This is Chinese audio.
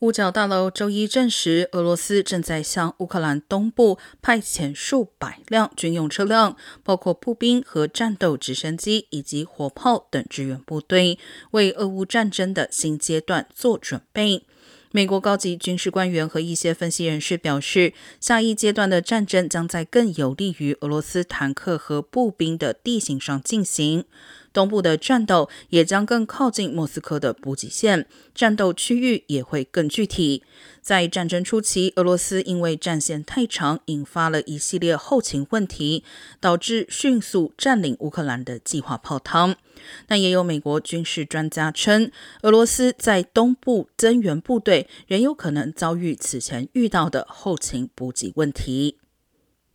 五角大楼周一证实，俄罗斯正在向乌克兰东部派遣数百辆军用车辆，包括步兵和战斗直升机以及火炮等支援部队，为俄乌战争的新阶段做准备。美国高级军事官员和一些分析人士表示，下一阶段的战争将在更有利于俄罗斯坦克和步兵的地形上进行。东部的战斗也将更靠近莫斯科的补给线，战斗区域也会更具体。在战争初期，俄罗斯因为战线太长，引发了一系列后勤问题，导致迅速占领乌克兰的计划泡汤。但也有美国军事专家称，俄罗斯在东部增援部队仍有可能遭遇此前遇到的后勤补给问题。